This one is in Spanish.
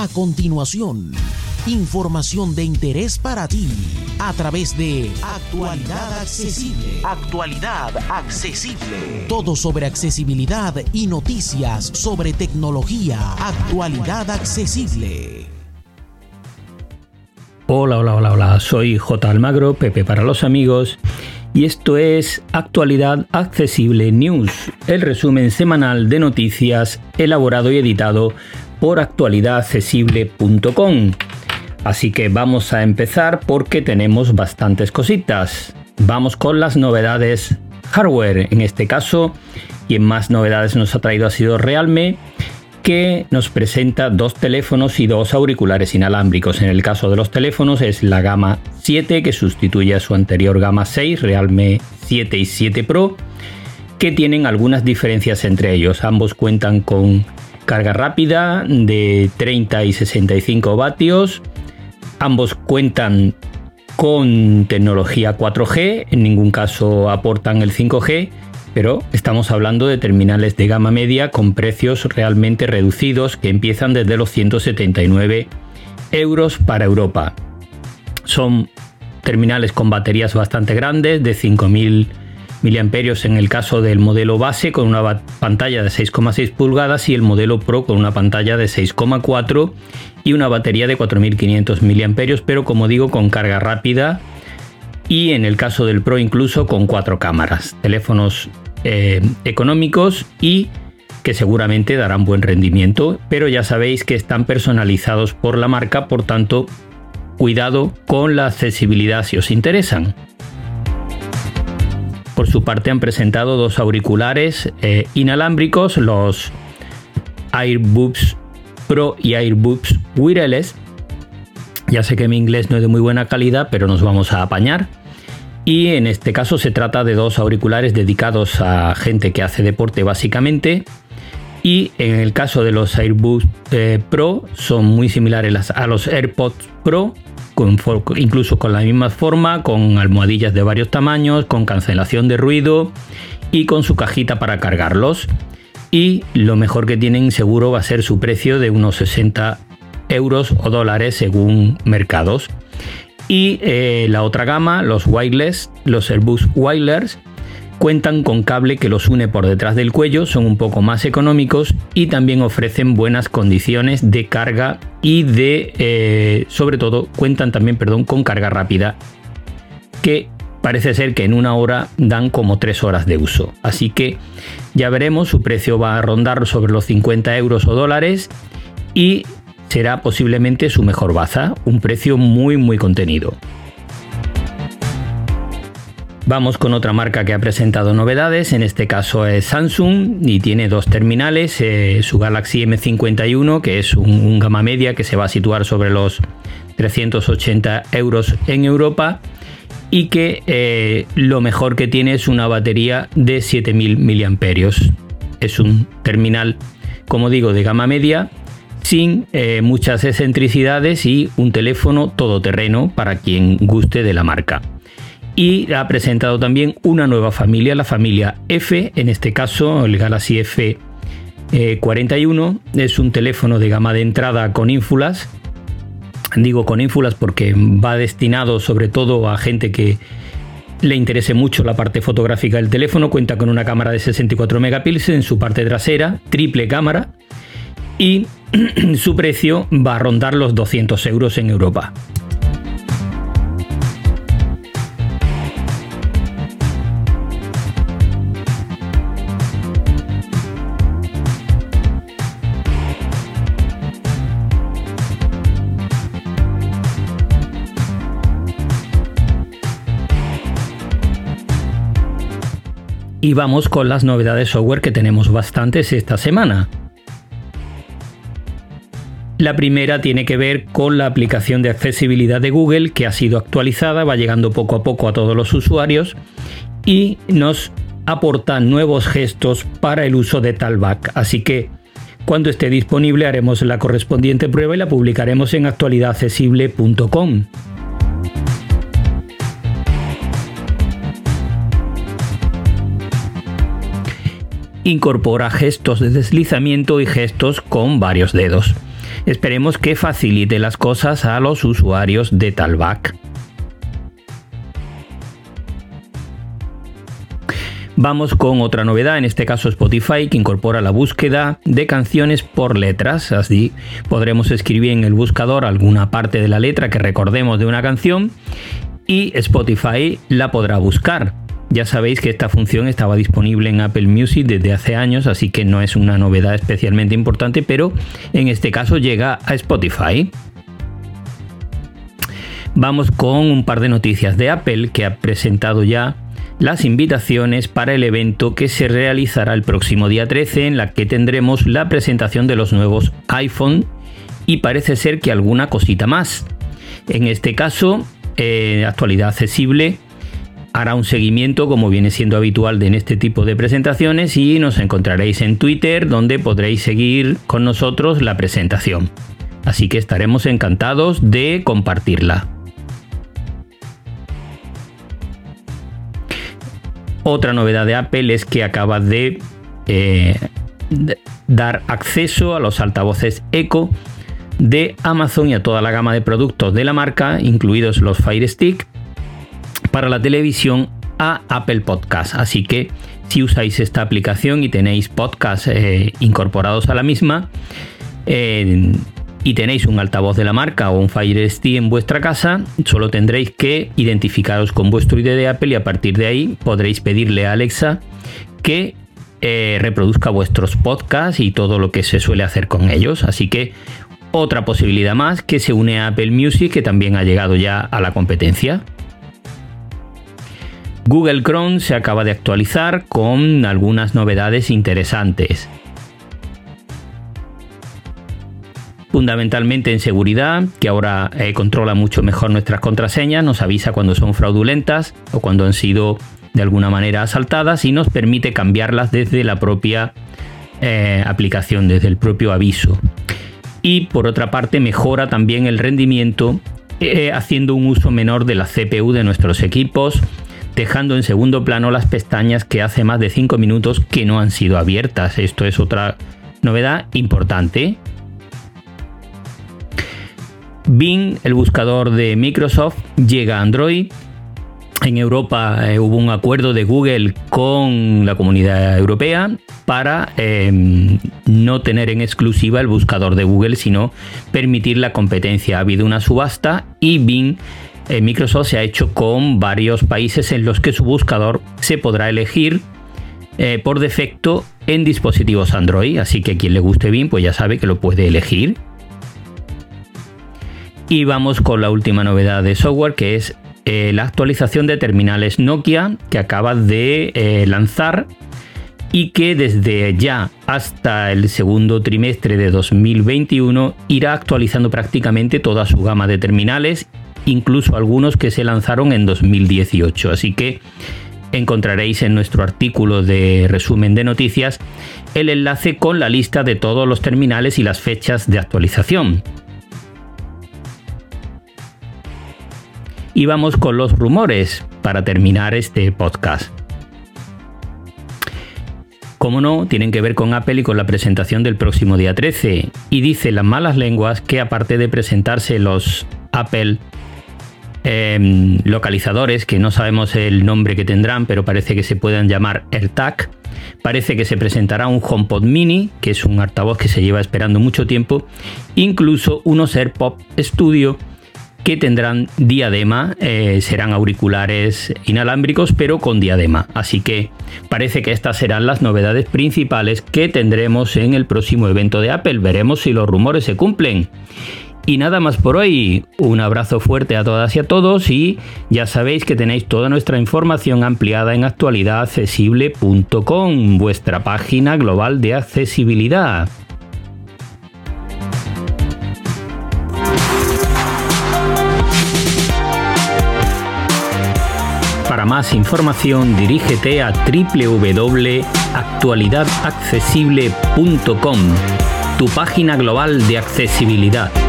A continuación, información de interés para ti a través de Actualidad Accesible. Actualidad Accesible. Todo sobre accesibilidad y noticias sobre tecnología. Actualidad Accesible. Hola, hola, hola, hola. Soy J. Almagro, Pepe para los amigos. Y esto es Actualidad Accesible News, el resumen semanal de noticias elaborado y editado por actualidadaccesible.com. Así que vamos a empezar porque tenemos bastantes cositas. Vamos con las novedades hardware. En este caso, y en más novedades nos ha traído ha sido Realme, que nos presenta dos teléfonos y dos auriculares inalámbricos. En el caso de los teléfonos es la gama 7 que sustituye a su anterior gama 6, Realme 7 y 7 Pro, que tienen algunas diferencias entre ellos. Ambos cuentan con carga rápida de 30 y 65 vatios. Ambos cuentan con tecnología 4G, en ningún caso aportan el 5G, pero estamos hablando de terminales de gama media con precios realmente reducidos que empiezan desde los 179 euros para Europa. Son terminales con baterías bastante grandes de 5000 miliamperios en el caso del modelo base con una pantalla de 6,6 pulgadas y el modelo Pro con una pantalla de 6,4 y una batería de 4500 miliamperios, pero como digo con carga rápida y en el caso del Pro incluso con cuatro cámaras. Teléfonos eh, económicos y que seguramente darán buen rendimiento, pero ya sabéis que están personalizados por la marca, por tanto, cuidado con la accesibilidad si os interesan. Por su parte han presentado dos auriculares eh, inalámbricos, los AirBuds Pro y AirBuds Wireless. Ya sé que mi inglés no es de muy buena calidad, pero nos vamos a apañar. Y en este caso se trata de dos auriculares dedicados a gente que hace deporte básicamente. Y en el caso de los AirBuds eh, Pro son muy similares a los AirPods Pro, incluso con la misma forma, con almohadillas de varios tamaños, con cancelación de ruido y con su cajita para cargarlos. Y lo mejor que tienen seguro va a ser su precio de unos 60 euros o dólares según mercados. Y eh, la otra gama, los wireless, los Airbus Wireless, Cuentan con cable que los une por detrás del cuello, son un poco más económicos y también ofrecen buenas condiciones de carga y de, eh, sobre todo, cuentan también, perdón, con carga rápida, que parece ser que en una hora dan como tres horas de uso. Así que ya veremos, su precio va a rondar sobre los 50 euros o dólares y será posiblemente su mejor baza, un precio muy muy contenido. Vamos con otra marca que ha presentado novedades, en este caso es Samsung y tiene dos terminales, eh, su Galaxy M51 que es un, gama media que se va a situar sobre los 380 euros en Europa y que eh, lo mejor que tiene es una batería de 7000 miliamperios. Es un terminal, como digo, de gama media sin eh, muchas excentricidades y un teléfono todoterreno para quien guste de la marca y ha presentado también una nueva familia, la familia F, en este caso el Galaxy F41. es un teléfono de gama de entrada con ínfulas. Digo con ínfulas porque va destinado sobre todo a gente que le interese mucho la parte fotográfica del teléfono. Cuenta con una cámara de 64 megapíxeles en su parte trasera, triple cámara. Y su precio va a rondar los 200 euros en Europa. Y vamos con las novedades software que tenemos bastantes esta semana. La primera tiene que ver con la aplicación de accesibilidad de Google que ha sido actualizada, va llegando poco a poco a todos los usuarios y nos aporta nuevos gestos para el uso de Talback. Así que cuando esté disponible haremos la correspondiente prueba y la publicaremos en actualidadaccesible.com. incorpora gestos de deslizamiento y gestos con varios dedos. Esperemos que facilite las cosas a los usuarios de Talback. Vamos con otra novedad, en este caso Spotify, que incorpora la búsqueda de canciones por letras. Así podremos escribir en el buscador alguna parte de la letra que recordemos de una canción y Spotify la podrá buscar. Ya sabéis que esta función estaba disponible en Apple Music desde hace años, así que no es una novedad especialmente importante, pero en este caso llega a Spotify. Vamos con un par de noticias de Apple que ha presentado ya las invitaciones para el evento que se realizará el próximo día 13 en la que tendremos la presentación de los nuevos iPhone y parece ser que alguna cosita más. En este caso, eh, actualidad accesible hará un seguimiento como viene siendo habitual en este tipo de presentaciones y nos encontraréis en Twitter donde podréis seguir con nosotros la presentación. Así que estaremos encantados de compartirla. Otra novedad de Apple es que acaba de, eh, dar acceso a los altavoces Echo de Amazon y a toda la gama de productos de la marca, incluidos los Fire Stick, para la televisión a Apple Podcast. Así que si usáis esta aplicación y tenéis podcasts eh, incorporados a la misma, eh, y tenéis un altavoz de la marca o un Fire Stick en vuestra casa, solo tendréis que identificaros con vuestro ID de Apple y a partir de ahí podréis pedirle a Alexa que eh, reproduzca vuestros podcasts y todo lo que se suele hacer con ellos. Así que otra posibilidad más que se une a Apple Music que también ha llegado ya a la competencia. Google Chrome se acaba de actualizar con algunas novedades interesantes. fundamentalmente en seguridad, que ahora eh, controla mucho mejor nuestras contraseñas, nos avisa cuando son fraudulentas o cuando han sido de alguna manera asaltadas y nos permite cambiarlas desde la propia eh, aplicación, desde el propio aviso. Y por otra parte mejora también el rendimiento eh, haciendo un uso menor de la CPU de nuestros equipos, dejando en segundo plano las pestañas que hace más de 5 minutos que no han sido abiertas. Esto es otra novedad importante Bing, el buscador de Microsoft, llega a Android. En Europa eh, hubo un acuerdo de Google con la comunidad europea para em, no tener en exclusiva el buscador de Google, sino permitir la competencia. Ha habido una subasta y Bing, eh, Microsoft se ha hecho con varios países en los que su buscador se podrá elegir eh, por defecto en dispositivos Android. Así que quien le guste Bing, pues ya sabe que lo puede elegir y vamos con la última novedad de software que es eh, la actualización de terminales Nokia que acaba de lanzar y que desde ya hasta el segundo trimestre de 2021 irá actualizando prácticamente toda su gama de terminales, incluso algunos que se lanzaron en 2018. Así que encontraréis en nuestro artículo de resumen de noticias el enlace con la lista de todos los terminales y las fechas de actualización. Y vamos con los rumores para terminar este podcast. Como no, tienen que ver con Apple y con la presentación del próximo día 13. Y dice las malas lenguas que aparte de presentarse los Apple em, localizadores, que no sabemos el nombre que tendrán, pero parece que se puedan llamar AirTag, parece que se presentará un HomePod Mini, que es un altavoz que se lleva esperando mucho tiempo, incluso unos AirPod Studio que tendrán diadema, eh, serán auriculares inalámbricos pero con diadema. Así que parece que estas serán las novedades principales que tendremos en el próximo evento de Apple. Veremos si los rumores se cumplen. Y nada más por hoy. Un abrazo fuerte a todas y a todos y ya sabéis que tenéis toda nuestra información ampliada en actualidadaccesible.com, vuestra página global de accesibilidad. Para más información dirígete a www.actualidadaccesible.com, tu página global de accesibilidad.